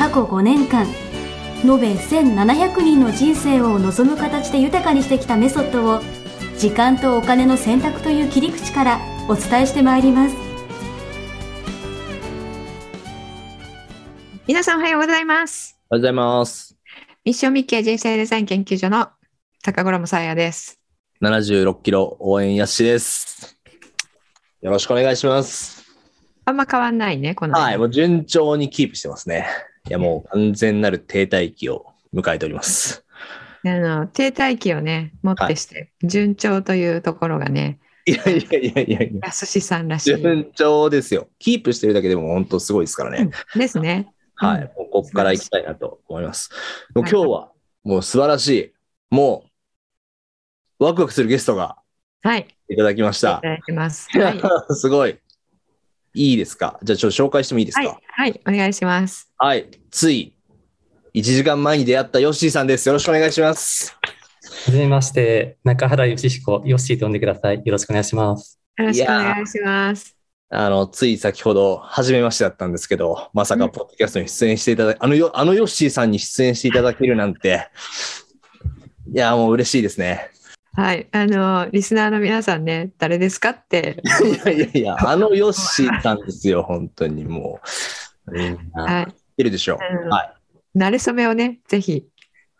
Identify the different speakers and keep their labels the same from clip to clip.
Speaker 1: 過去5年間延べ1700人の人生を望む形で豊かにしてきたメソッドを時間とお金の選択という切り口からお伝えしてまいります
Speaker 2: 皆さんおはようございます。
Speaker 3: おはようございます。
Speaker 2: ミッションミッケー人生デザイン研究所の高頃もさやです。
Speaker 3: 76キロ応援やっしです。よろしくお願いします。
Speaker 2: あんま変わんないね、この。
Speaker 3: はい、もう順調にキープしてますね。いや、もう完全なる停滞期を迎えております。
Speaker 2: あの停滞期をね、もってして、順調というところがね、
Speaker 3: いやいやいやいやいや、
Speaker 2: やすしさんらしい。
Speaker 3: 順調ですよ。キープしてるだけでも本当すごいですからね。
Speaker 2: ですね。
Speaker 3: はい、もうここから行きたいなと思います。もう今日はもう素晴らしい、もうワクワクするゲストが
Speaker 2: はい。
Speaker 3: いただきまし
Speaker 2: いた
Speaker 3: た。
Speaker 2: だきます。はい。
Speaker 3: すごい。いいですか？じゃあちょっと紹介してもいいですか？
Speaker 2: はい。はい。お願いします。
Speaker 3: はい、つい1時間前に出会ったヨッシーさんです。よろしくお願いします。
Speaker 4: はじめまして、中原義彦、ヨッシーと呼んでください。よろしくお願いします。
Speaker 2: よろしくお願いします。
Speaker 3: あの、つい先ほど、初めましてだったんですけど、まさかポッドキャストに出演していただいあのよ、あのヨッシーさんに出演していただけるなんて、いや、もう嬉しいですね。
Speaker 2: はい。あの、リスナーの皆さんね、誰ですかって、
Speaker 3: いやいやいや、あのヨッシーさんですよ、本当にもう。みんな、
Speaker 2: はい。
Speaker 3: てるでしょう。はい。
Speaker 2: 慣れ初めをね、ぜひ、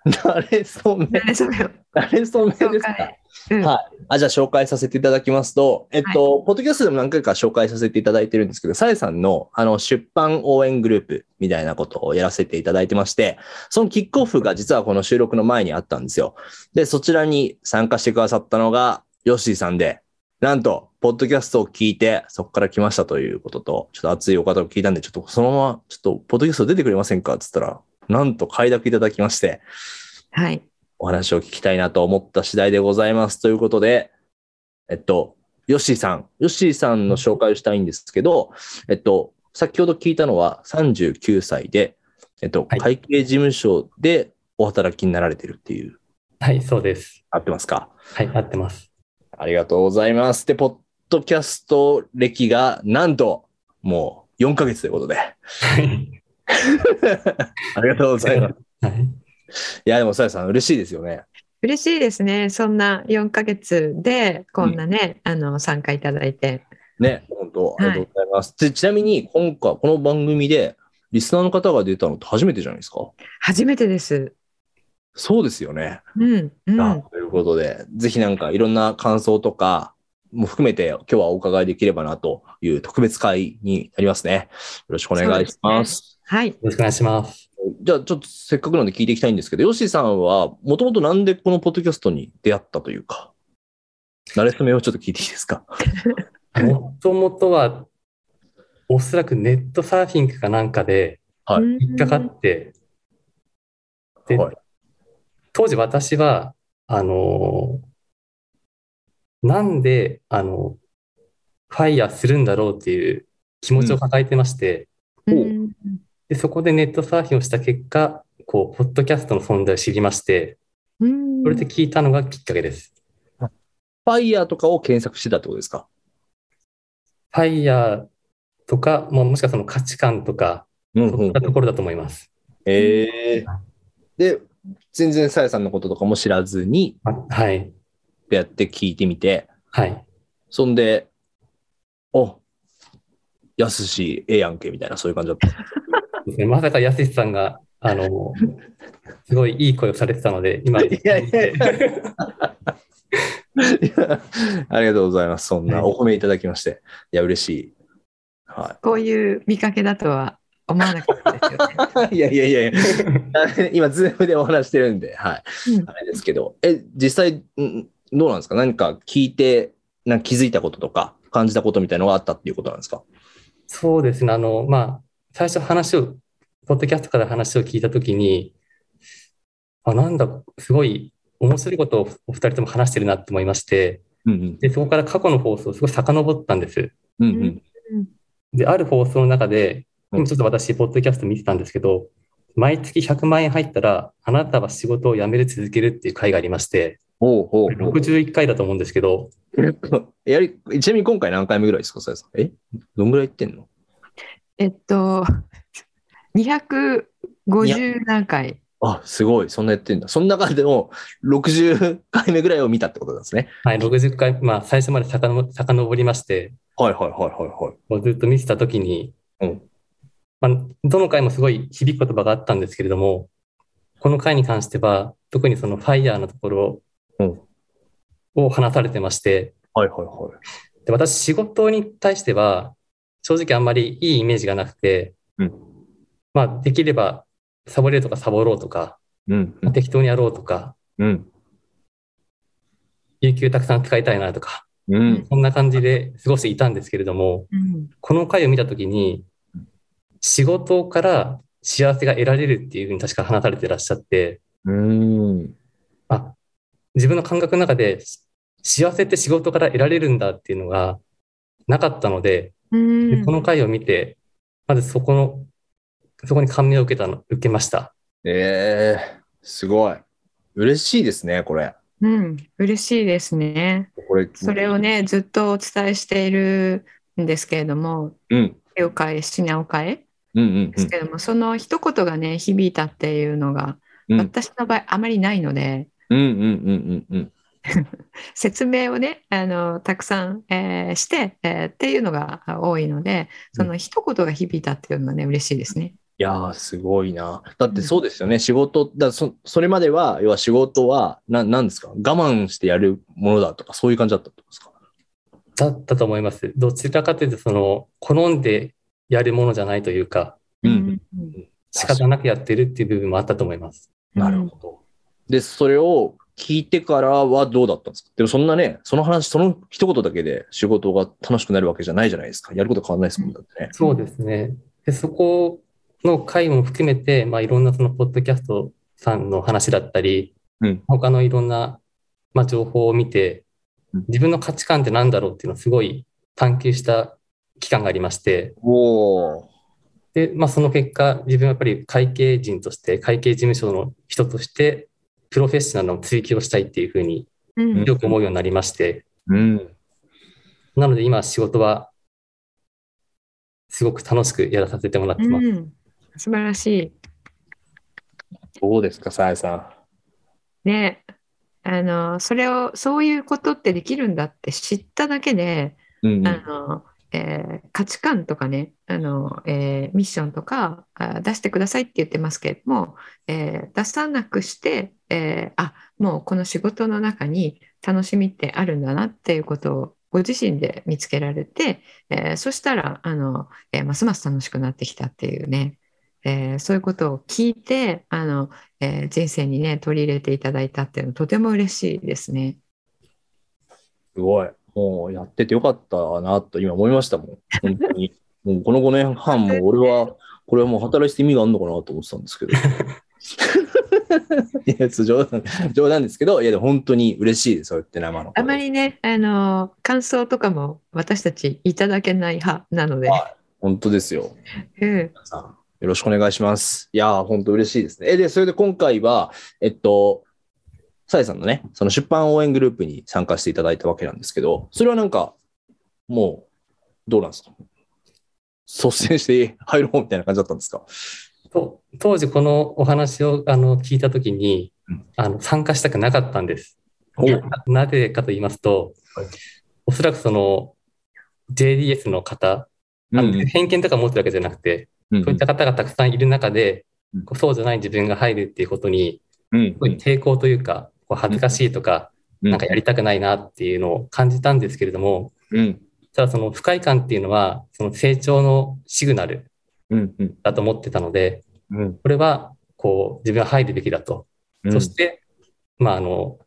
Speaker 3: 慣れ初め、
Speaker 2: 慣れ初めを。
Speaker 3: 慣れ初めですか？
Speaker 2: うん
Speaker 3: はい。あ、じゃあ紹介させていただきますと、えっと、ポッドキャストでも何回か紹介させていただいてるんですけど、さえさんの、あの、出版応援グループみたいなことをやらせていただいてまして、そのキックオフが実はこの収録の前にあったんですよ。で、そちらに参加してくださったのが、ヨッシーさんで、なんと、ポッドキャストを聞いて、そこから来ましたということと、ちょっと熱いお方を聞いたんで、ちょっとそのまま、ちょっと、ポッドキャスト出てくれませんか？って言ったら、なんと快諾いただきまして、
Speaker 2: はい。
Speaker 3: お話を聞きたいなと思った次第でございます。ということで、えっと、ヨッシーさん、ヨッシーさんの紹介をしたいんですけど、えっと、先ほど聞いたのは39歳で、えっと、
Speaker 4: はい
Speaker 3: 会計事務所でお働きになられてるっていう、
Speaker 4: はい、そうです。
Speaker 3: 合ってますか？
Speaker 4: はい、合ってます。
Speaker 3: ありがとうございます。で、ポッドキャスト歴がなんと、もう4ヶ月ということで、
Speaker 4: はい。
Speaker 3: ありがとうございます。
Speaker 4: はい。
Speaker 3: いや、でも、さやさん、嬉しいですよね。
Speaker 2: 嬉しいですね。そんな4ヶ月で、こんなね、あの、参加いただいて。
Speaker 3: ね、本当、ありがとうございます。でちなみに、今回、この番組で、リスナーの方が出たのって初めてじゃないですか？
Speaker 2: 初めてです。
Speaker 3: そうですよね。
Speaker 2: うん、うん。
Speaker 3: あということで、ぜひなんかいろんな感想とかも含めて今日はお伺いできればなという特別会になりますね。よろしくお願いします。
Speaker 2: はい。
Speaker 4: よろしくお願いします。
Speaker 3: じゃあちょっとせっかくなので聞いていきたいんですけど、ヨッシーさんはもともとなんでこのポッドキャストに出会ったというか、慣れ初めをちょっと聞いていいですか？
Speaker 4: もともとは、おそらくネットサーフィンかなんかで
Speaker 3: はい。
Speaker 2: うん
Speaker 4: 引っかかって、で
Speaker 3: はい。
Speaker 4: 当時私は、あのなんで、あの、ファイヤーするんだろうっていう気持ちを抱えてまして、
Speaker 2: うん
Speaker 4: で、そこでネットサーフィンをした結果、こう、ポッドキャストの存在を知りまして、
Speaker 2: うん
Speaker 4: それで聞いたのがきっかけです。
Speaker 3: ファイヤーとかを検索してたってことですか？
Speaker 4: ファイヤーとか、まあ、もしくはその価値観とか、
Speaker 3: うん
Speaker 4: そういったところだと思います。
Speaker 3: ええで、全然さやさんのこととかも知らずに、
Speaker 4: あはい。
Speaker 3: やって聞いてみて、
Speaker 4: はい。
Speaker 3: そんで、お、やすし、ええやんけ、みたいな、そういう感じだった。
Speaker 4: ですね、まさかやすしさんが、あの、すごいいい声をされてたので、今、
Speaker 3: いやいやいありがとうございます。そんなお褒めいただきまして。いや、嬉しい。は
Speaker 2: こういう見かけだとは思わなかったですよね。
Speaker 3: い。いやいやいやいや、今、ズームでお話してるんで、はい。
Speaker 2: うん
Speaker 3: あれですけど、え、実際、んどうなんですか？何か聞いて、なんか気づいたこととか、感じたことみたいなのがあったっていうことなんですか？
Speaker 4: そうですね、あの、まあ、最初話をポッドキャストから話を聞いたときに、あ、なんだ、すごい面白いことをお二人とも話してるなって思いまして、
Speaker 3: うんうん。
Speaker 4: で、そこから過去の放送をすごい遡ったんです。
Speaker 3: うんうん。
Speaker 4: で、ある放送の中で、
Speaker 3: うん
Speaker 4: 今ちょっと私、ポッドキャスト見てたんですけど、毎月100万円入ったら、あなたは仕事を辞める続けるっていう回がありまして、
Speaker 3: ほうほうほう。
Speaker 4: 61回だと思うんですけど、
Speaker 3: やり、ちなみに今回何回目ぐらいですか、さやさん？え？どんぐらい行ってんの？
Speaker 2: えっと、250何回。
Speaker 3: あ、すごい。そんなやってんだ。その中でも60回目ぐらいを見たってことなんですね。
Speaker 4: はい、60回、まあ、最初まで遡遡りまして、
Speaker 3: はいはいはいはいはい。
Speaker 4: もうずっと見てたときに、
Speaker 3: うん
Speaker 4: まあ、どの回もすごい響く言葉があったんですけれども、この回に関しては、特にそのファイヤーのところ
Speaker 3: うん
Speaker 4: を話されてまして、
Speaker 3: はいはいはい。
Speaker 4: で私、仕事に対しては、正直あんまりいいイメージがなくて、
Speaker 3: うん
Speaker 4: まあ、できれば、サボれるとかサボろうとか、
Speaker 3: うん。
Speaker 4: まあ適当にやろうとか、
Speaker 3: うん。
Speaker 4: 有給たくさん使いたいなとか、
Speaker 3: うん。
Speaker 4: そんな感じで過ごしていたんですけれども、
Speaker 2: うん
Speaker 4: この回を見たときに、仕事から幸せが得られるっていうふうに確か話されてらっしゃって、
Speaker 3: うん。
Speaker 4: あ、自分の感覚の中で幸せって仕事から得られるんだっていうのがなかったので、
Speaker 2: うん
Speaker 4: でこの回を見て、まずそこの、そこに感銘を受けたの、受けました。
Speaker 3: ええすごい。嬉しいですね、これ。
Speaker 2: うん、嬉しいですね。
Speaker 3: これ。
Speaker 2: それをね、ずっとお伝えしているんですけれども、
Speaker 3: うん。
Speaker 2: 手を変え、品を変え
Speaker 3: うんうん
Speaker 2: ですけども、その一言がね、響いたっていうのが、
Speaker 3: うん。うん
Speaker 2: 私の場合あまりないので、
Speaker 3: うんうんうんうん
Speaker 2: 説明をね、あの、たくさん、えーして、えーっていうのが多いので、その一言が響いたっていうのはね、嬉しいですね。
Speaker 3: いやー、すごいな。だってそうですよね。仕事、だそそれまでは、要は仕事は、ななんですか？我慢してやるものだとか、そういう感じだったってことですか？
Speaker 4: だったと思います。どちらかというと、その、好んでやるものじゃないというか、
Speaker 3: うん
Speaker 2: うん
Speaker 4: 仕方なくやってるっていう部分もあったと思います。
Speaker 3: なるほど。で、それを聞いてからはどうだったんですか？でもそんなね、その話、その一言だけで仕事が楽しくなるわけじゃないじゃないですか。やること変わんないですもんだってね。
Speaker 4: そうですね。で、そこの回も含めて、まあ、いろんなそのポッドキャストさんの話だったり、
Speaker 3: うん
Speaker 4: 他のいろんな、まあ、情報を見て
Speaker 3: うん、
Speaker 4: 自分の価値観って何だろうっていうのをすごい探求した期間がありまして。で、まあ、その結果、自分はやっぱり会計人として、会計事務所の人として、プロフェッショナルの追求をしたいっていうふうに
Speaker 2: うん
Speaker 4: よく思うようになりまして、
Speaker 3: うん。
Speaker 4: なので今仕事はすごく楽しくやらさせてもらってます。
Speaker 2: うん素晴らしい。
Speaker 3: どうですか、さやさ
Speaker 2: ね、あの、それを、そういうことってできるんだって知っただけで、
Speaker 3: ん。うん
Speaker 2: あの、えー価値観とかね、あの、えーミッションとか出してくださいって言ってますけれども、えー出さなくして、えーあ、もうこの仕事の中に楽しみってあるんだなっていうことをご自身で見つけられて、えーそしたら、あの、えーますます楽しくなってきたっていうね、えーそういうことを聞いて、あの、えー人生にね、取り入れていただいたっていうのとても嬉しいですね。
Speaker 3: すごい。もうやっててよかったなと今思いましたもん。本当に。もうこの5年半も俺は、これはもう働いて意味があるのかなと思ってたんですけど。いや、冗談、冗談ですけど、いや、でも本当に嬉しいです。そうやって生の声。
Speaker 2: あまりね、あの、感想とかも私たちいただけない派なので、
Speaker 3: は本当ですよ。
Speaker 2: うん、
Speaker 3: 皆さんよろしくお願いします。いやー、本当嬉しいですね。え、で、それで今回は、えっと、さえさんのね、その出版応援グループに参加していただいたわけなんですけど、それはなんか、もう、どうなんですか？率先して入ろうみたいな感じだったんですか？
Speaker 4: と当時このお話をあの聞いたときに
Speaker 3: うん。
Speaker 4: あの参加したくなかったんです。ななぜかと言いますと、
Speaker 3: はい。
Speaker 4: おそらくその JDS の方、
Speaker 3: うん。
Speaker 4: 偏見とか持ってるわけじゃなくて、
Speaker 3: うん。
Speaker 4: そういった方がたくさんいる中でそうじゃない自分が入るっていうことに、
Speaker 3: うん。
Speaker 4: 抵抗というか、恥ずかしいとか、なんかやりたくないなっていうのを感じたんですけれども、
Speaker 3: うん。
Speaker 4: ただその不快感っていうのは、その成長のシグナル
Speaker 3: うん。うん。
Speaker 4: だと思ってたので、
Speaker 3: うん。
Speaker 4: これはこう自分は入るべきだと。
Speaker 3: うん
Speaker 4: そして、まあ、あの、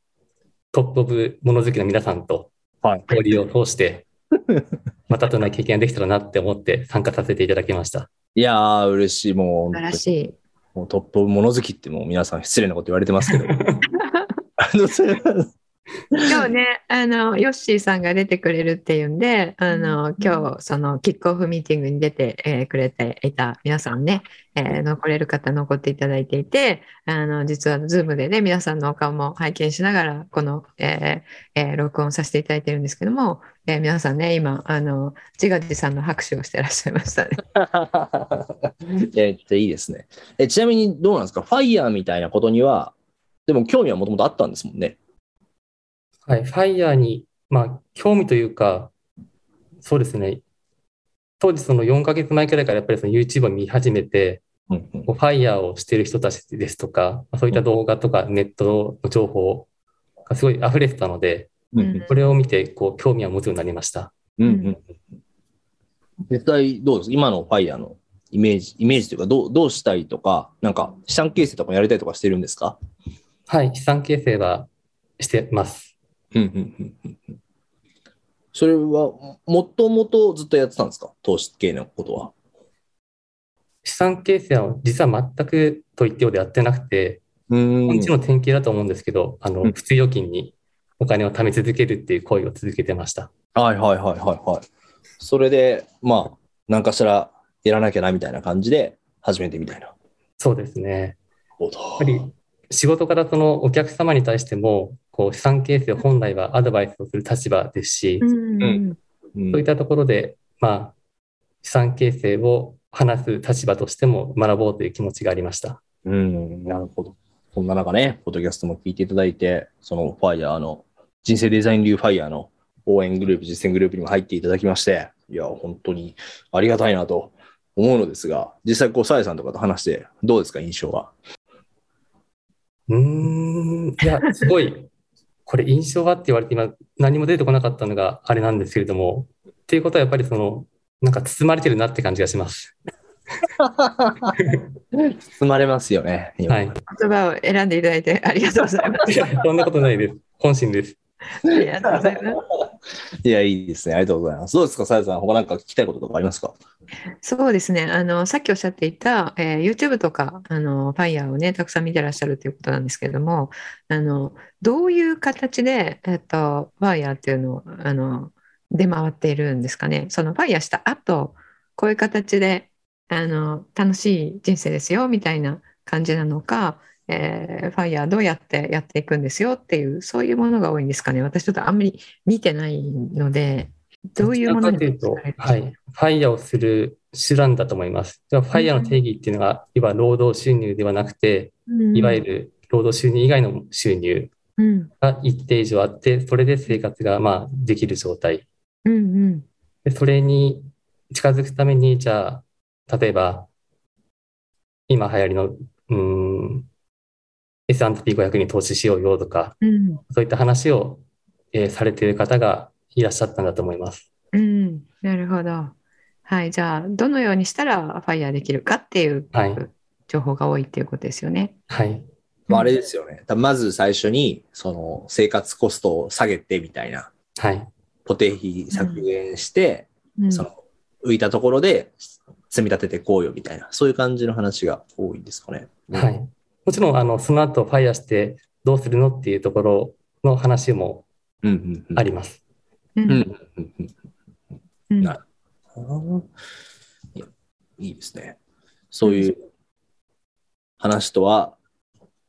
Speaker 4: トップオブもの好きの皆さんと
Speaker 3: はい。
Speaker 4: 交流を通して、またとない経験ができたらなって思って参加させていただきました。
Speaker 3: いやー、嬉しい。もう、
Speaker 2: 素晴らしい。
Speaker 3: もうトップオブ物好きってもう皆さん失礼なこと言われてますけど。あのそれは。
Speaker 2: 今日ね、あの、ヨッシーさんが出てくれるっていうんで、あの、今日、その、キックオフミーティングに出て、えーくれていた皆さんね、えー残れる方残っていただいていて、あの、実は、ズームでね、皆さんのお顔も拝見しながら、この、えーえー録音させていただいてるんですけども、えー皆さんね、今、あの、自画自賛の拍手をしてらっしゃいましたね。
Speaker 3: めっちゃいいですね。えちなみにどうなんですか？ FIRE みたいなことには、でも興味はもともとあったんですもんね。
Speaker 4: はい、 FIRE に、まあ、興味というか、そうですね、当時その4ヶ月前くらいからやっぱりその YouTube を見始めて、
Speaker 3: うんうん。
Speaker 4: ファイヤーをしている人たちですとか、まあそういった動画とかネットの情報がすごい溢れてたので、
Speaker 3: うん
Speaker 4: これを見てこう興味は持つようになりました。
Speaker 3: うんうん。実際どうです今のファイヤーのイメージ、イメージというかどう、どうしたいとか、なんか資産形成とかもやりたいとかしてるんですか？
Speaker 4: はい、資産形成はしてます。
Speaker 3: それは、もともとずっとやってたんですか？投資系のことは。
Speaker 4: 資産形成は実は全くと言ってようでやってなくて、
Speaker 3: うー
Speaker 4: もちろん典型だと思うんですけど、あの、
Speaker 3: うん
Speaker 4: 普通預金にお金を貯め続けるっていう行為を続けてました。
Speaker 3: はいはいはいはいはい。それで、まあ、何かしらやらなきゃなみたいな感じで始めてみたいな。
Speaker 4: そうですね。やっぱり仕事からそのお客様に対しても、こう資産形成本来はアドバイスをする立場ですし、
Speaker 2: うん
Speaker 3: うん
Speaker 4: そういったところで、まあ、資産形成を話す立場としても学ぼうという気持ちがありました。
Speaker 3: うん、なるほど。そんな中ね、ポッドキャストも聞いていただいて、そのファイヤーの、人生デザイン流ファイヤーの応援グループ、実践グループにも入っていただきまして、いや、本当にありがたいなと思うのですが、実際、こう、さえさんとかと話して、どうですか、印象は？
Speaker 4: うーん、いや、すごい、これ印象はって言われて今何も出てこなかったのがあれなんですけれども、っていうことはやっぱりその、なんか包まれてるなって感じがします。
Speaker 3: 包まれますよね。今
Speaker 4: はい。
Speaker 2: 言葉を選んでいただいてありがとうございます。
Speaker 4: いや、そんなことないです。本心です。
Speaker 2: ありがとうございます。
Speaker 3: いや、いいですね。ありがとうございます。どうですか、さえさん、他なんか聞きたいこととかありますか？
Speaker 2: そうですね。あの、さっきおっしゃっていた、えー YouTube とか、あの、ファイヤーをね、たくさん見てらっしゃるということなんですけれども、あの、どういう形で、えっと、ファイヤーっていうのを、あの、出回っているんですかね？そのファイヤーした後、こういう形で、あの、楽しい人生ですよ、みたいな感じなのか、えーファイヤーどうやってやっていくんですよっていう、そういうものが多いんですかね。私ちょっとあんまり見てないので、どういうものに
Speaker 4: うと、はい。ファイヤーをする手段だと思います。ではファイヤーの定義っていうのが、いわば労働収入ではなくて、いわゆ
Speaker 2: る、
Speaker 4: る労働収入以外の収入
Speaker 2: うん、
Speaker 4: が一定以上あって、それで生活がまあできる状態。
Speaker 2: うん、うん。
Speaker 4: でそれに近づくために、じゃあ、例えば、今流行りの、うーん、S&P500 に投資しようよとか、
Speaker 2: うん
Speaker 4: そういった話を、えーされている方がいらっしゃったんだと思います。
Speaker 2: うん、なるほど。はい、じゃあ、どのようにしたらファイヤーできるかっていう
Speaker 4: はい。
Speaker 2: 情報が多いっていうことですよね。
Speaker 4: はい。
Speaker 3: まあ、あれですよね。まず最初に、その生活コストを下げてみたいな、
Speaker 4: はい。
Speaker 3: 固定費削減して、
Speaker 2: うん
Speaker 3: その浮いたところで積み立ててこうよみたいな、そういう感じの話が多いんですかね。
Speaker 4: はい。もちろん、あの、その後、ファイヤーしてどうするのっていうところの話も
Speaker 3: うんうんうん。
Speaker 4: あります。
Speaker 2: うん
Speaker 3: うんうんうんうん
Speaker 2: うん
Speaker 3: なるあーいやいいですね。そういう話とは、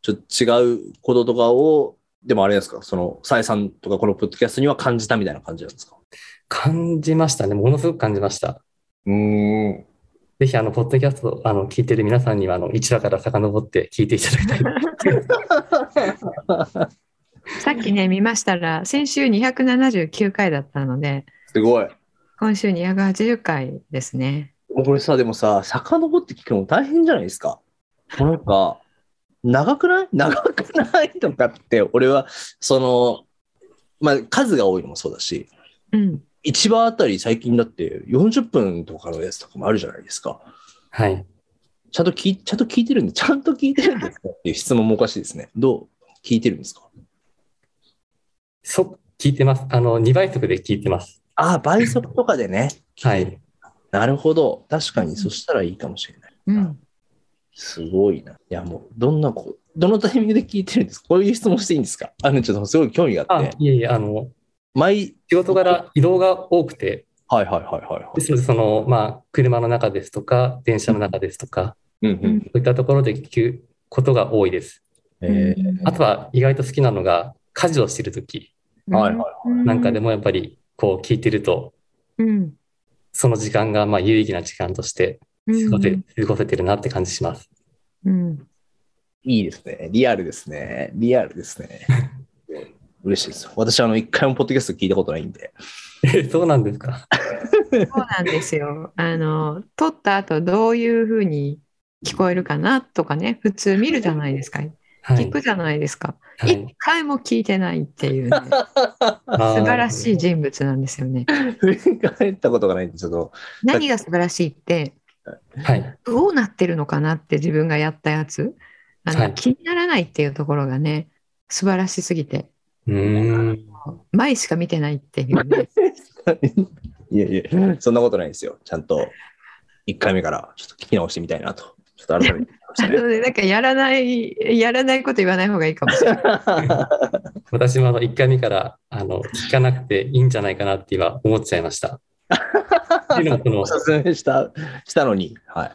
Speaker 3: ちょっと違うこととかを、でもあれですか、その、さえさんとかこのポッドキャストには感じたみたいな感じなんですか？
Speaker 4: 感じましたね。ものすごく感じました。
Speaker 3: うーん。
Speaker 4: ぜひ、あの、ポッドキャスト、あの、聞いてる皆さんには、あの、1話から遡って聞いていただきたい。
Speaker 2: さっきね、見ましたら、先週279回だったので、
Speaker 3: すごい。
Speaker 2: 今週280回ですね。
Speaker 3: もうこれさ、でもさ、遡って聞くのも大変じゃないですか。なんか、長くない？長くない？とかって、俺は、その、まあ、数が多いのもそうだし、
Speaker 2: うん。
Speaker 3: 一話あたり最近だって40分とかのやつとかもあるじゃないですか。
Speaker 4: はい。
Speaker 3: ちゃんと聞い、ちゃんと聞いてるんで、ちゃんと聞いてるんですかっていう質問もおかしいですね。どう聞いてるんですか？
Speaker 4: そ、聞いてます。あの、2倍速で聞いてます。
Speaker 3: ああ、倍速とかでね。
Speaker 4: はい。
Speaker 3: なるほど。確かに、そしたらいいかもしれない。
Speaker 2: うん。
Speaker 3: すごいな。いや、もう、どんなこ、どのタイミングで聞いてるんですか？こういう質問していいんですか？あの、ちょっとすごい興味があっ
Speaker 4: あ
Speaker 3: て。、
Speaker 4: いえいえ、あの、
Speaker 3: 毎、
Speaker 4: 仕事柄移動が多くて、
Speaker 3: はいはいはいはいはい。
Speaker 4: ですので、その、まあ、車の中ですとか、電車の中ですとか、
Speaker 3: うんうん。
Speaker 4: そういったところで聞くことが多いです。
Speaker 3: えー
Speaker 4: あとは、意外と好きなのが、家事をしているとき
Speaker 3: はいはい
Speaker 4: なんかでもやっぱり、こう聞いてると、
Speaker 2: うん。
Speaker 4: その時間がまあ有意義な時間として
Speaker 2: うん。
Speaker 4: 過ごせ過ごせてるなって感じします。
Speaker 2: うん。
Speaker 3: いいですね。リアルですね。リアルですね。嬉しいです。私、あの、一回もポッドキャスト聞いたことないんで。
Speaker 4: え そうなんですか？
Speaker 2: そうなんですよ。あの、撮った後どういうふうに聞こえるかなとかね、普通見るじゃないですか。
Speaker 4: はい
Speaker 2: 聞。くじゃないですか。一
Speaker 4: はい、
Speaker 2: 回も聞いてないっていうね、
Speaker 4: 素
Speaker 2: 素晴らしい人物なんですよね。
Speaker 3: 振り返ったことがないんで、ちょっと。
Speaker 2: 何が素晴らしいって、
Speaker 4: はい。
Speaker 2: どうなってるのかなって自分がやったやつ、あの
Speaker 4: はい
Speaker 2: 気にならないっていうところがね、素晴らしすぎて、
Speaker 4: うーん。
Speaker 2: 前しか見てないっていうね。
Speaker 3: いやいや、そんなことないですよ。ちゃんと、一回目からちょっと聞き直してみたいなと。ちょっと改めて ね。
Speaker 2: なんかやらない、やらないこと言わない方がいいかもしれない。
Speaker 4: 私もあの1回目からあの聞かなくていいんじゃないかなって今思っちゃいました。
Speaker 3: おすすめした、したのに。はい。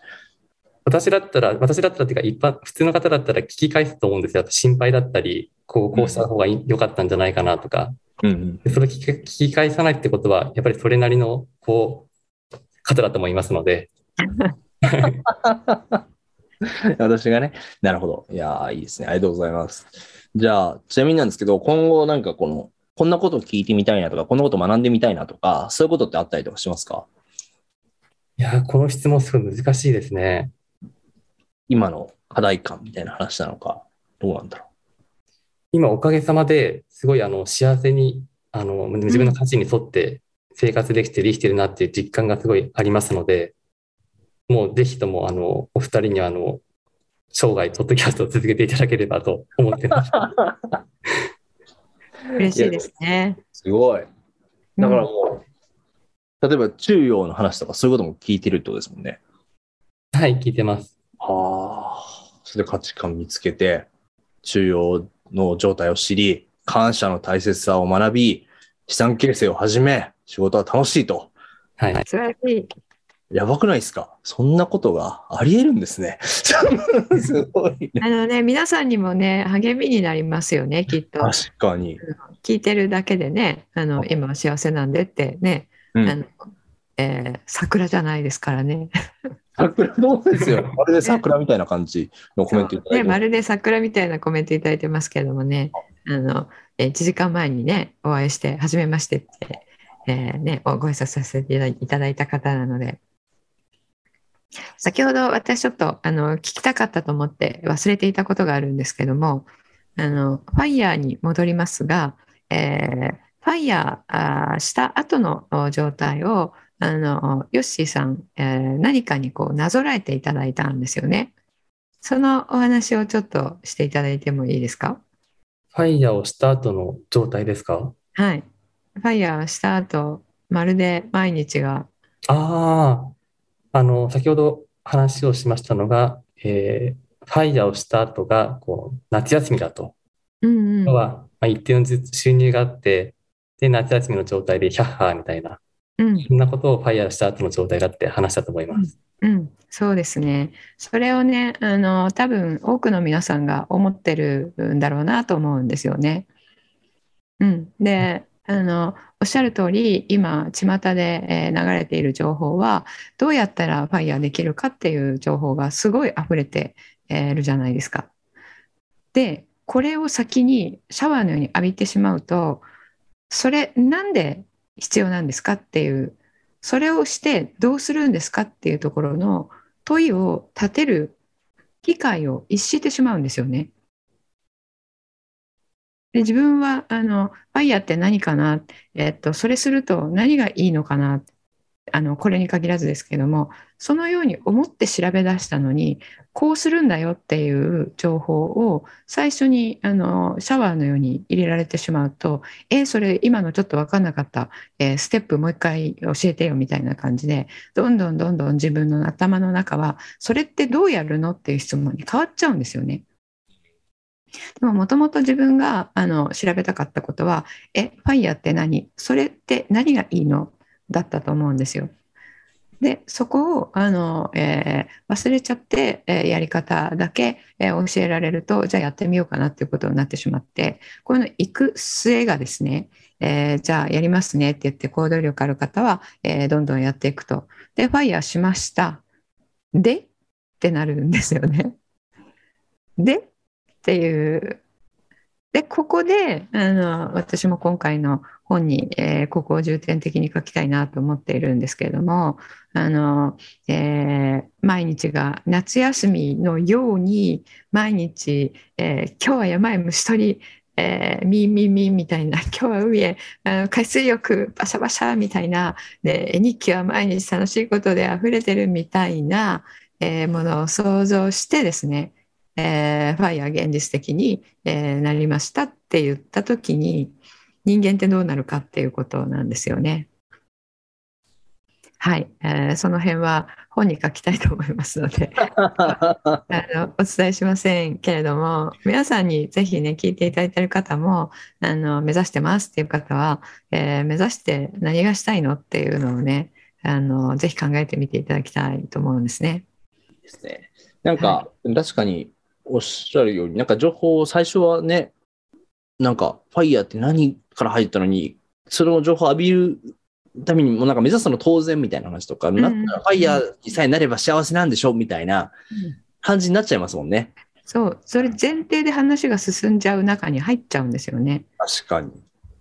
Speaker 4: 私だったら、私だったらっていうか一般、普通の方だったら聞き返すと思うんですよ。心配だったり、こう、こうした方が良かったんじゃないかなとか。
Speaker 3: うんうん。
Speaker 4: でそれを聞き返さないってことは、やっぱりそれなりの、こう、方だと思いますので、
Speaker 3: 私がね、なるほど。いやーいいですね。ありがとうございます。じゃあ、ちなみになんですけど、今後なんかこの、こんなことを聞いてみたいなとか、こんなこと学んでみたいなとか、そういうことってあったりとかしますか？
Speaker 4: いやー、この質問すごい難しいですね。
Speaker 3: 今の課題感みたいな話なのか、どうなんだろ
Speaker 4: 今、おかげさまですごいあの幸せに、あの自分の価値に沿って生活できて、できてるなっていう実感がすごいありますので、もうぜひともあのお二人にはあの生涯、ポッドキャストを続けていただければと思ってます。
Speaker 2: 嬉しいですね。
Speaker 3: う。すごい。だから
Speaker 2: うん
Speaker 3: もう、例えば中庸の話とかそういうことも聞いてるってことですもんね。
Speaker 4: はい、聞いてます。
Speaker 3: はあ。それで価値観見つけて、中庸の状態を知り、感謝の大切さを学び、資産形成を始め、仕事は楽しいと。
Speaker 4: はい。
Speaker 2: 素晴らしい。
Speaker 3: やばくないですか？そんなことがあり得るんですね。すごいね。
Speaker 2: あのね、皆さんにもね、励みになりますよね、きっと。
Speaker 3: 確かに。
Speaker 2: 聞いてるだけでね、あの、今は幸せなんでってね、
Speaker 3: うん
Speaker 2: あの、えー桜じゃないですからね。
Speaker 3: 桜どうですよ。まるで桜みたいな感じのコメントいただい
Speaker 2: ね、
Speaker 3: て
Speaker 2: まるで桜みたいなコメントいただいてますけれどもね、あの、え1時間前にね、お会いして、はじめましてって、えーね、おご挨拶させていただいいた方なので、先ほど私ちょっとあの聞きたかったと思って忘れていたことがあるんですけども、あのファイヤーに戻りますが、えーファイヤーした後のお状態をあのヨッシーさん、えー何かにこうなぞらえていただいたんですよね。そのお話をちょっとしていただいてもいいですか？
Speaker 4: ファイヤーをした後の状態ですか？
Speaker 2: はい。ファイヤーした後、まるで毎日が、
Speaker 4: ああ、あの、先ほど話をしましたのが、えーファイヤーをした後が、こう、夏休みだと。
Speaker 2: うんうん、
Speaker 4: 要は、まあ、一定の収入があって、で、夏休みの状態でヒャッハーみたいな、
Speaker 2: うん、
Speaker 4: そんなことをファイヤーした後の状態だって話したと思います。
Speaker 2: うん、そうですね。それをね、あの、多分多くの皆さんが思ってるんだろうなと思うんですよね。うん。で、あの、おっしゃる通り、今、巷で、えー流れている情報は、どうやったらファイヤーできるかっていう情報がすごい溢れてえーるじゃないですか。で、これを先にシャワーのように浴びてしまうと、それなんで必要なんですかっていうそれをしてどうするんですかっていうところの問いを立てる機会を逸してしまうんですよね。で自分はあのファイヤーって何かな、えっと、それすると何がいいのかなあのこれに限らずですけどもそのように思って調べ出したのにこうするんだよっていう情報を最初にあのシャワーのように入れられてしまうとえー、それ今のちょっと分かんなかった、えー、ステップもう一回教えてよみたいな感じでどんどんどんどん自分の頭の中はそれってどうやるのっていう質問に変わっちゃうんですよね。でももともと自分があの調べたかったことはえファイヤーって何？それって何がいいの？だったと思うんですよ。でそこをあの、えー、忘れちゃって、えー、やり方だけ、えー、教えられるとじゃあやってみようかなっていうことになってしまってこの行く末がですね、えじゃあやりますねって言って行動力ある方は、えどんどんやっていくと。でファイヤーしました。でってなるんですよね。でっていうで、ここで、あの、私も今回の本に、えー、ここを重点的に書きたいなと思っているんですけれども、あの、えー、毎日が夏休みのように、毎日、えー、今日は山へ虫取り、えー、ミーミーミーみたいな、今日は海へあの海水浴バシャバシャみたいな、で日記は毎日楽しいことで溢れてるみたいな、えー、ものを想像してですね、えー、ファイヤー現実的に、え、なりましたって言った時に人間ってどうなるかっていうことなんですよね。はい、えー、その辺は本に書きたいと思いますので あのお伝えしませんけれども皆さんにぜひね聞いていただいている方もあの目指してますっていう方は、えー、目指して何がしたいのっていうのをねあのぜひ考えてみていただきたいと思うんですね。
Speaker 3: ですね。なんか、はい、確かにおっしゃるように、なんか情報を最初はね、なんか、ファイヤーって何から入ったのに、その情報を浴びるためにも、なんか目指すの当然みたいな話とか、うん、なファイヤーにさえなれば幸せなんでしょみたいな感じになっちゃいますもんね。
Speaker 2: そう、それ前提で話が進んじゃう中に入っちゃうんですよね。
Speaker 3: 確かに。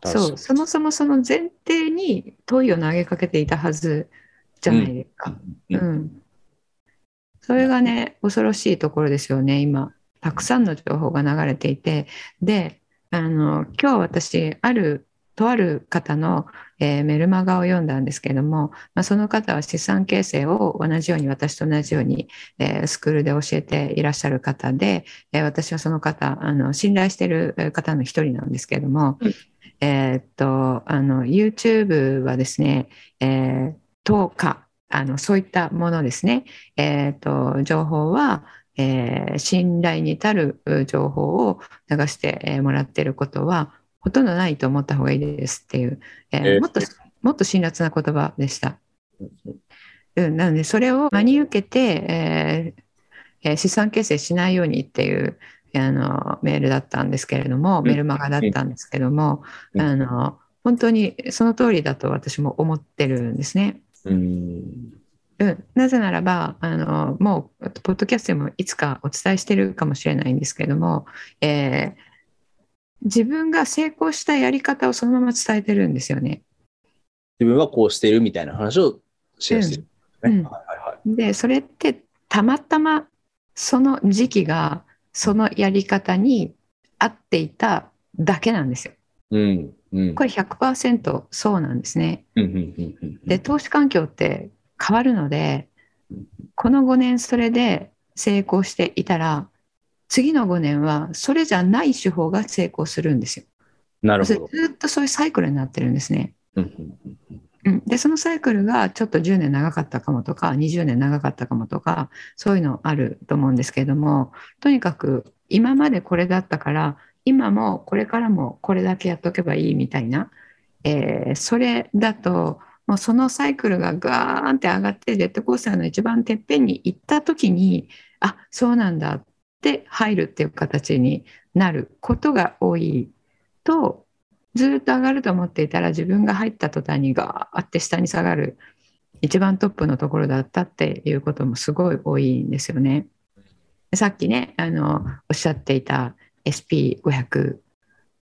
Speaker 2: そう、そもそもその前提に問いを投げかけていたはずじゃないですか。うん。うん、それがね、恐ろしいところですよね、今。たくさんの情報が流れていてであの今日私あるとある方の、えー、メルマガを読んだんですけれども、まあ、その方は資産形成を同じように私と同じように、えー、スクールで教えていらっしゃる方で、えー、私はその方あの信頼している方の一人なんですけれども、うん、えっとあの YouTube はですね、えー、10日あのそういったものですね、えーと情報はえー、信頼に至る情報を流してもらっていることはほとんどないと思った方がいいですっていう、えー、もっともっと辛辣な言葉でした。うん、なのでそれを真に受けて、えー、資産形成しないようにっていうあのメールだったんですけれども、メルマガだったんですけども、あの本当にその通りだと私も思ってるんですね。
Speaker 3: うん
Speaker 2: うん、なぜならばあのもうポッドキャストでもいつかお伝えしてるかもしれないんですけども、えー、自分が成功したやり方をそのまま伝えてるんですよね。
Speaker 3: 自分はこうしてるみたいな話をシェアしてる、
Speaker 2: ね、うん、でそれってたまたまその時期がそのやり方に合っていただけなんですよ。
Speaker 3: うん。うん、
Speaker 2: これ100%そうなんですね。で投資環境って変わるので、この5年それで成功していたら、次の5年はそれじゃない手法が成功するんですよ。
Speaker 3: なるほど。
Speaker 2: ずっとそういうサイクルになってるんですね。うん、でそのサイクルがちょっと10年長かったかもとか20年長かったかもとかそういうのあると思うんですけれどもとにかく今までこれだったから今もこれからもこれだけやっとけばいいみたいな、えー、それだともうそのサイクルがガーンって上がってジェットコースターの一番てっぺんに行った時にあそうなんだって入るっていう形になることが多いとずっと上がると思っていたら自分が入った途端にガーって下に下がる一番トップのところだったっていうこともすごい多いんですよね。さっきねあのおっしゃっていた SP500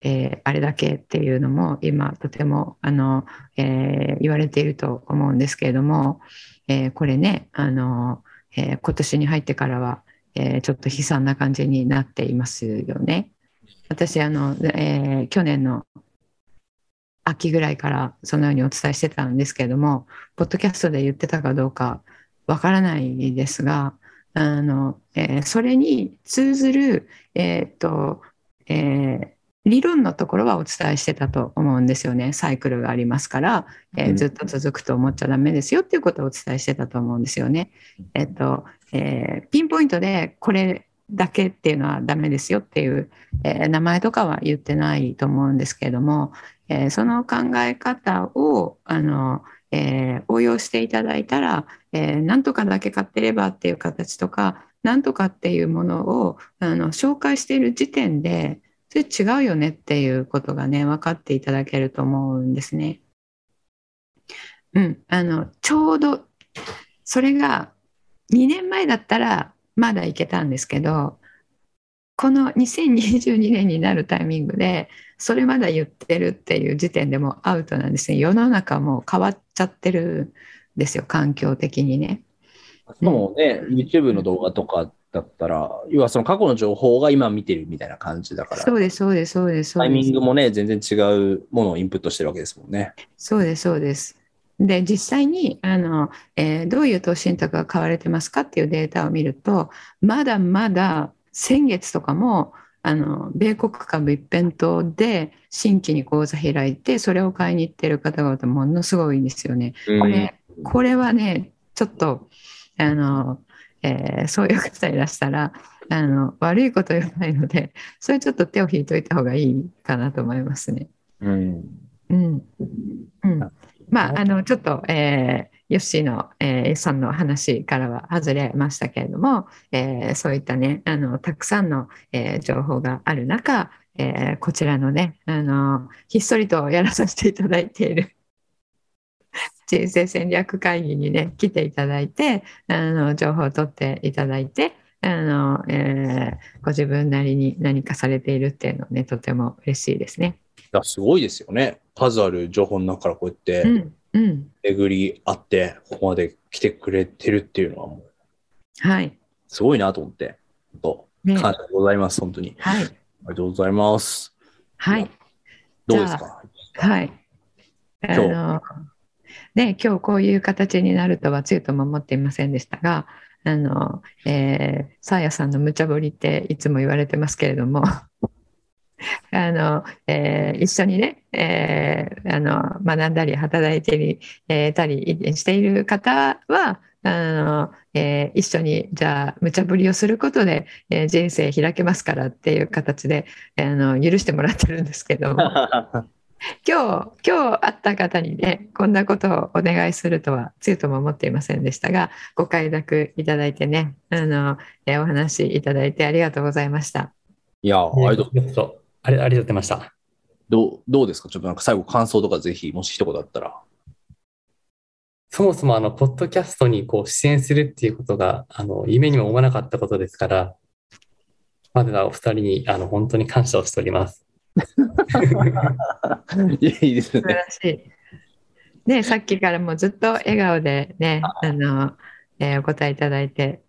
Speaker 2: えー、あれだけっていうのも今とてもあの、えー、言われていると思うんですけれども、えー、これねあの、え今年に入ってからは、えちょっと悲惨な感じになっていますよね。私あの、え去年の秋ぐらいからそのようにお伝えしてたんですけれども、ポッドキャストで言ってたかどうかわからないですが、あの、えそれに通ずる、えっ、と、え理論のところはお伝えしてたと思うんですよね。サイクルがありますから、えー
Speaker 3: うん
Speaker 2: ずっと続くと思っちゃダメですよっていうことをお伝えしてたと思うんですよね。えっ、と、えーピンポイントでこれだけっていうのはダメですよっていう、えー名前とかは言ってないと思うんですけれども、えーその考え方をあの、えー応用していただいたら、えーなんとかだけ買ってればっていう形とか、なんとかっていうものをあの紹介している時点で、それ違うよねっていうことがね、分かっていただけると思うんですね。うん、あの、ちょうど、それが2年前だったらまだいけたんですけど、この2022年になるタイミングで、それまだ言ってるっていう時点でもアウトなんですね。世の中も変わっちゃってるんですよ、環境的にね。
Speaker 3: しかもね、YouTube の動画とかだったら、要はその過去の情報が今見てるみたいな感じだから、
Speaker 2: そうです、そうです、そうです。
Speaker 3: タイミングもね、全然違うものをインプットしてるわけですもんね。
Speaker 2: そうです、そうです。で、実際にあの、えーどういう投資信託が買われてますかっていうデータを見ると、まだまだ先月とかも、あの米国株一辺倒で新規に口座開いて、それを買いに行ってる方々ものすごいんですよね。これ、これはね、ちょっと、あの、えーそういう方いらしたら、あの、悪いこと言わないので、それちょっと手を引いといた方がいいかなと思いますね。
Speaker 3: うん。
Speaker 2: うん。うん。まあ、あの、ちょっと、えーヨッシーの、えーさんの話からは外れましたけれども、えーそういったね、あの、たくさんの、えー情報がある中、えーこちらのね、あの、ひっそりとやらさせていただいている人生戦略会議にね、来ていただいて、あの、情報を取っていただいて、あの、えーご自分なりに何かされているっていうのね、とても嬉しいですね。
Speaker 3: いやすごいですよね。数ある情報の中からこうやって
Speaker 2: うん、うん。
Speaker 3: 巡り合って、ここまで来てくれてるっていうのはもう、
Speaker 2: はい。
Speaker 3: すごいなと思って、本当感謝でございます、本当に。
Speaker 2: はい。
Speaker 3: ありがとうございます。
Speaker 2: はい。
Speaker 3: どうですか
Speaker 2: はい。あ
Speaker 3: 今日
Speaker 2: の、ね、今日こういう形になるとはつゆとも思っていませんでしたが、あの、えー、さあやさんの無茶ぶりっていつも言われてますけれども、あの、えー一緒にね、えーあの、学んだり働いてり、えーたりしている方は、あの、えー一緒に、じゃあ、無茶ぶりをすることで、えー人生開けますからっていう形で、あの、許してもらってるんですけども、今日、今日会った方にね、こんなことをお願いするとは、つゆとも思っていませんでしたが、ご快諾いただいてね、あの、えーお話いただいてありがとうございました。
Speaker 3: いや、ありがとう。
Speaker 4: よくとあれありがとうございました。
Speaker 3: どうどうですか？ちょっとなんか最後感想とかぜひ、もし一言あったら。
Speaker 4: そもそもあの、ポッドキャストにこう出演するっていうことが、あの、夢にも思わなかったことですから、まずはお二人に、あの、本当に感謝をしております。
Speaker 3: いや、いいです
Speaker 2: 素晴
Speaker 3: ね。
Speaker 2: らしい。ね、さっきからもうずっと笑顔でね、あの、えーお答えいただいて、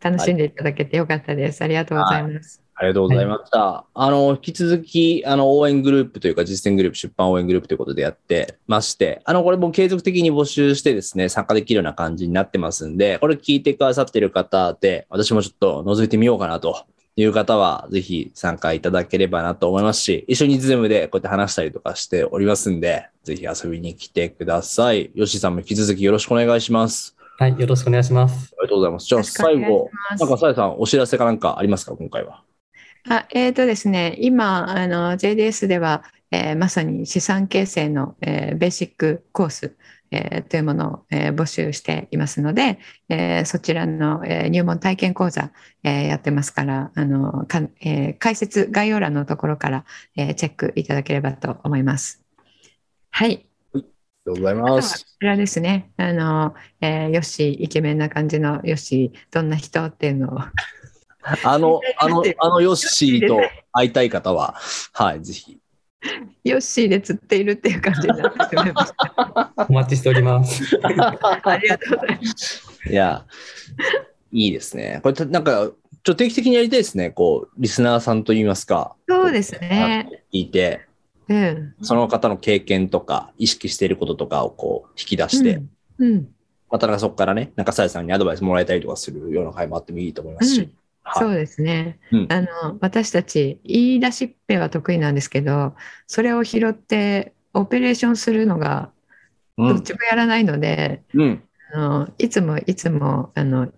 Speaker 2: 楽しんでいただけてよかったです。ありがとうございます。
Speaker 3: ありがとうございました。あの、引き続き、あの、応援グループというか、実践グループ、出版応援グループということでやってまして、あの、これも継続的に募集してですね、参加できるような感じになってますんで、これ聞いてくださってる方で、私もちょっと覗いてみようかなという方は、ぜひ参加いただければなと思いますし、一緒にズームでこうやって話したりとかしておりますんで、ぜひ遊びに来てください。よしさんも引き続きよろしくお願いします。
Speaker 4: はい、よろしくお願いします。
Speaker 3: ありがとうございます。じゃあ最後、なんかさやさんお知らせかなんかありますか、今回は？
Speaker 2: あえーとですね、今、あの JDS では、えーまさに資産形成の、えーベーシックコース、えーというものを、えー募集していますので、えーそちらの、えー入門体験講座、えーやってますから、あのかえー解説、概要欄のところから、えーチェックいただければと思います。はい。
Speaker 3: ありがとうございます。
Speaker 2: ちらですね、あの、えーヨッシー、イケメンな感じのヨッシー、どんな人っていうのを、
Speaker 3: あの、あの、あのヨッシーと 会いたい方は、はい、ぜひ。
Speaker 2: ヨッシーで釣っているっていう感じになってしまいました。
Speaker 4: お待ちしております。
Speaker 2: ありがとうございます。
Speaker 3: いや、いいですね。これ、なんか、ちょっと定期的にやりたいですね。こう、リスナーさんといいますか。
Speaker 2: そうですね。
Speaker 3: 聞いて、
Speaker 2: うん。
Speaker 3: その方の経験とか、意識していることとかをこう、引き出して、
Speaker 2: うん。うん。
Speaker 3: またなんかそこからね、なんかさやさんにアドバイスもらえたりとかするような回もあってもいいと思いますし。
Speaker 2: うん
Speaker 3: はい
Speaker 2: そうですね。
Speaker 3: うん
Speaker 2: あの、私たち、言い出しっぺは得意なんですけど、それを拾って、オペレーションするのが、
Speaker 3: うん。
Speaker 2: どっちもやらないので、
Speaker 3: うん。
Speaker 2: あのいつもいつも、あの、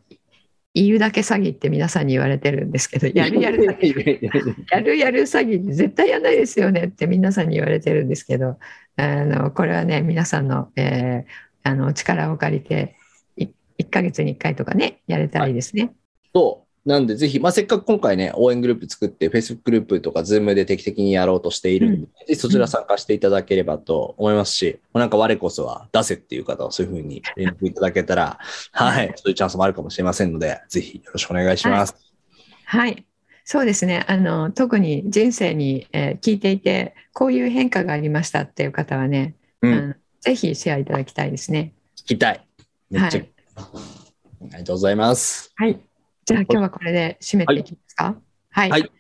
Speaker 2: 言うだけ詐欺って皆さんに言われてるんですけど、やるやる詐欺、やるやる詐欺絶対やんないですよねって皆さんに言われてるんですけど、あの、これはね、皆さんの、えーあの、力を借りて、い1ヶ月に1回とかね、やれたらいいですね。
Speaker 3: そう。なんで、ぜひ、まあ、せっかく今回ね、応援グループ作って、Facebook グループとか Zoom で定期的にやろうとしているんで、ぜひそちら参加していただければと思いますし、なんか我こそは出せっていう方はそういうふうに連絡いただけたら、はい、そういうチャンスもあるかもしれませんので、ぜひよろしくお願いします。
Speaker 2: はい。そうですね。あの、特に人生に、えー聞いていて、こういう変化がありましたっていう方はね、
Speaker 3: うん、
Speaker 2: ぜひシェアいただきたいですね。
Speaker 3: 聞きたい。めっちゃ、
Speaker 2: はい
Speaker 3: ありがとうございます。
Speaker 2: はい。じゃあ今日はこれで締めていきますか？はい。
Speaker 3: はい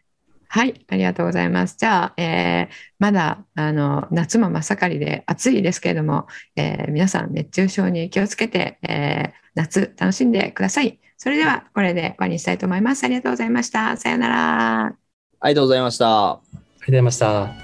Speaker 2: はいありがとうございます。じゃあ、えーまだあの夏も真っ盛りで暑いですけれども、えー皆さん熱中症に気をつけて、えー夏楽しんでください。それではこれで終わりにしたいと思います。ありがとうございました。さようなら。
Speaker 3: ありがとうございました。
Speaker 4: ありがとうございました。